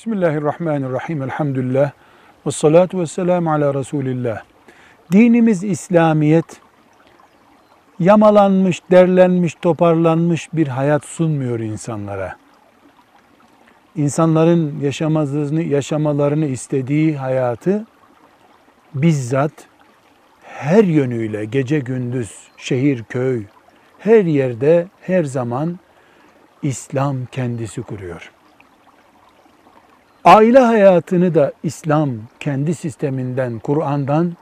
Bismillahirrahmanirrahim. Elhamdülillah. Ve salatu ve selamu ala Resulillah. Dinimiz İslamiyet, yamalanmış, derlenmiş, toparlanmış bir hayat sunmuyor insanlara. İnsanların yaşamazlığını, yaşamalarını istediği hayatı bizzat her yönüyle gece gündüz, şehir köy, her yerde, her zaman İslam kendisi kuruyor. Aile hayatını da İslam kendi sisteminden, Kur'an'dan,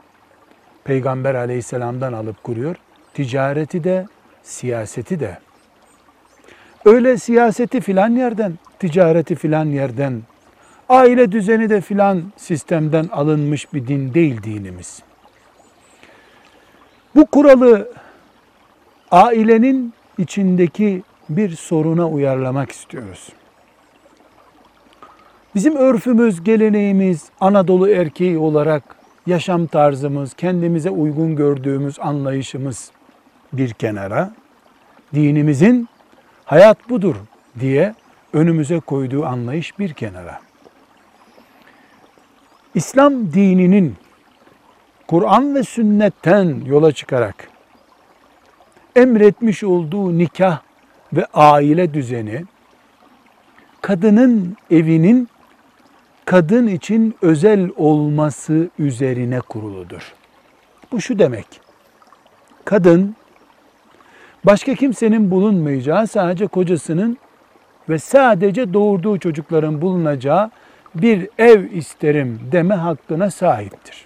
Peygamber aleyhisselamdan alıp kuruyor. Ticareti de, siyaseti de. Öyle siyaseti filan yerden, ticareti filan yerden, aile düzeni de filan sistemden alınmış bir din değil dinimiz. Bu kuralı ailenin içindeki bir soruna uyarlamak istiyoruz. Bizim örfümüz, geleneğimiz, Anadolu erkeği olarak yaşam tarzımız, kendimize uygun gördüğümüz anlayışımız bir kenara, dinimizin hayat budur diye önümüze koyduğu anlayış bir kenara. İslam dininin Kur'an ve sünnetten yola çıkarak emretmiş olduğu nikah ve aile düzeni kadının evinin kadın için özel olması üzerine kuruludur. Bu şu demek. Kadın başka kimsenin bulunmayacağı sadece kocasının ve sadece doğurduğu çocukların bulunacağı bir ev isterim deme hakkına sahiptir.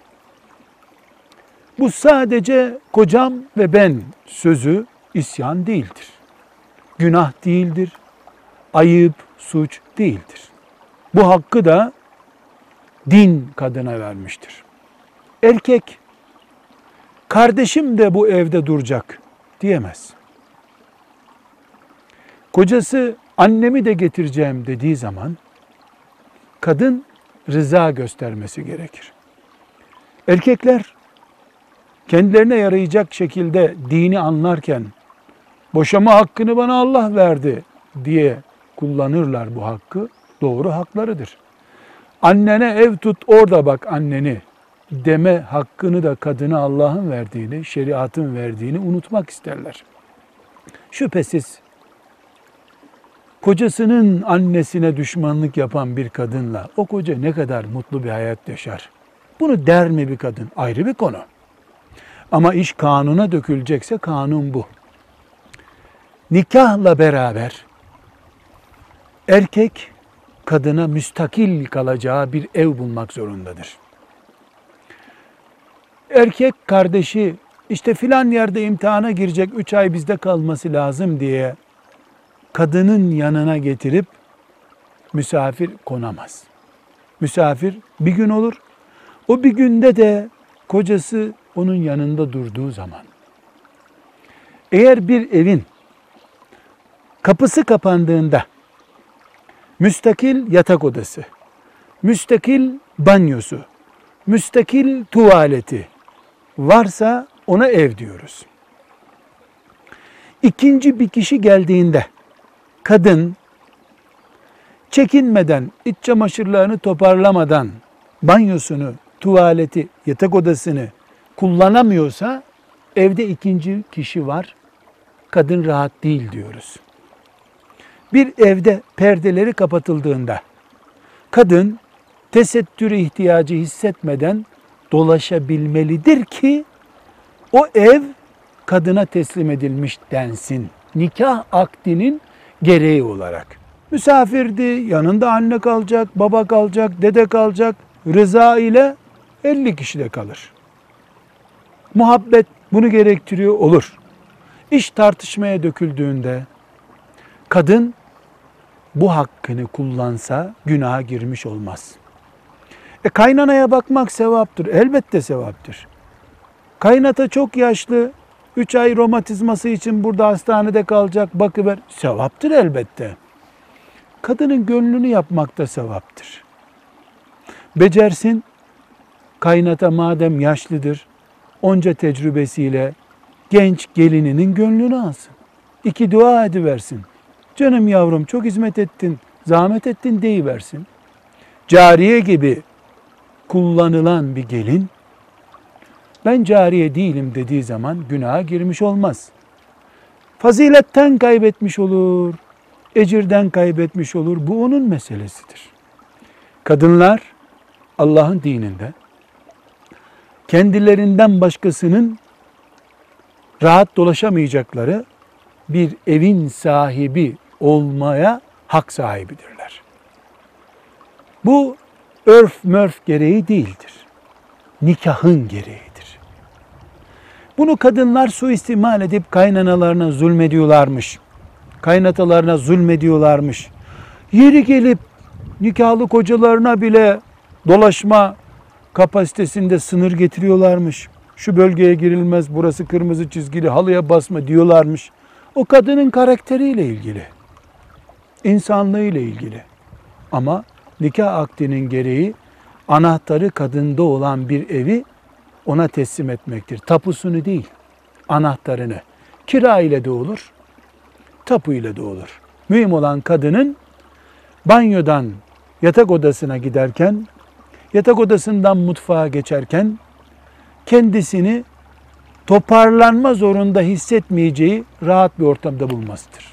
Bu sadece kocam ve ben sözü isyan değildir. Günah değildir. Ayıp, suç değildir. Bu hakkı da din kadına vermiştir. Erkek kardeşim de bu evde duracak diyemez. Kocası annemi de getireceğim dediği zaman kadın rıza göstermesi gerekir. Erkekler kendilerine yarayacak şekilde dini anlarken boşama hakkını bana Allah verdi diye kullanırlar bu hakkı. Doğru haklarıdır. Annene ev tut orada bak anneni deme hakkını da kadına Allah'ın verdiğini, şeriatın verdiğini unutmak isterler. Şüphesiz kocasının annesine düşmanlık yapan bir kadınla o koca ne kadar mutlu bir hayat yaşar. Bunu der mi bir kadın? Ayrı bir konu. Ama iş kanuna dökülecekse kanun bu. Nikahla beraber erkek kadına müstakil kalacağı bir ev bulmak zorundadır. Erkek kardeşi işte filan yerde imtihana girecek, üç ay bizde kalması lazım diye kadının yanına getirip misafir konamaz. Misafir bir gün olur. O bir günde de kocası onun yanında durduğu zaman. Eğer bir evin kapısı kapandığında müstakil yatak odası, müstakil banyosu, müstakil tuvaleti varsa ona ev diyoruz. İkinci bir kişi geldiğinde kadın çekinmeden, iç çamaşırlarını toparlamadan banyosunu, tuvaleti, yatak odasını kullanamıyorsa evde ikinci kişi var. Kadın rahat değil diyoruz. Bir evde perdeleri kapatıldığında kadın tesettür ihtiyacı hissetmeden dolaşabilmelidir ki o ev kadına teslim edilmiş densin. Nikah akdinin gereği olarak. Misafirdi, yanında anne kalacak, baba kalacak, dede kalacak. Rıza ile 50 kişi de kalır. Muhabbet bunu gerektiriyor olur. İş tartışmaya döküldüğünde kadın bu hakkını kullansa günaha girmiş olmaz. E kaynanaya bakmak sevaptır. Elbette sevaptır. Kaynata çok yaşlı, 3 ay romatizması için burada hastanede kalacak bakıver. Sevaptır elbette. Kadının gönlünü yapmak da sevaptır. Becersin, kaynata madem yaşlıdır, onca tecrübesiyle genç gelininin gönlünü alsın. İki dua ediversin. Canım yavrum çok hizmet ettin, zahmet ettin deyiversin. cariye gibi kullanılan bir gelin ben cariye değilim dediği zaman günaha girmiş olmaz. Faziletten kaybetmiş olur, ecirden kaybetmiş olur. Bu onun meselesidir. Kadınlar Allah'ın dininde kendilerinden başkasının rahat dolaşamayacakları bir evin sahibi olmaya hak sahibidirler. Bu örf mörf gereği değildir. Nikahın gereğidir. Bunu kadınlar suistimal edip kaynanalarına zulmediyorlarmış. Kaynatalarına zulmediyorlarmış. Yeri gelip nikahlı kocalarına bile dolaşma kapasitesinde sınır getiriyorlarmış. Şu bölgeye girilmez, burası kırmızı çizgili, halıya basma diyorlarmış. O kadının karakteriyle ilgili, insanlığıyla ilgili. Ama nikah akdinin gereği anahtarı kadında olan bir evi ona teslim etmektir. Tapusunu değil, anahtarını. Kira ile de olur, tapu ile de olur. Mühim olan kadının banyodan yatak odasına giderken, yatak odasından mutfağa geçerken kendisini toparlanma zorunda hissetmeyeceği rahat bir ortamda bulmasıdır.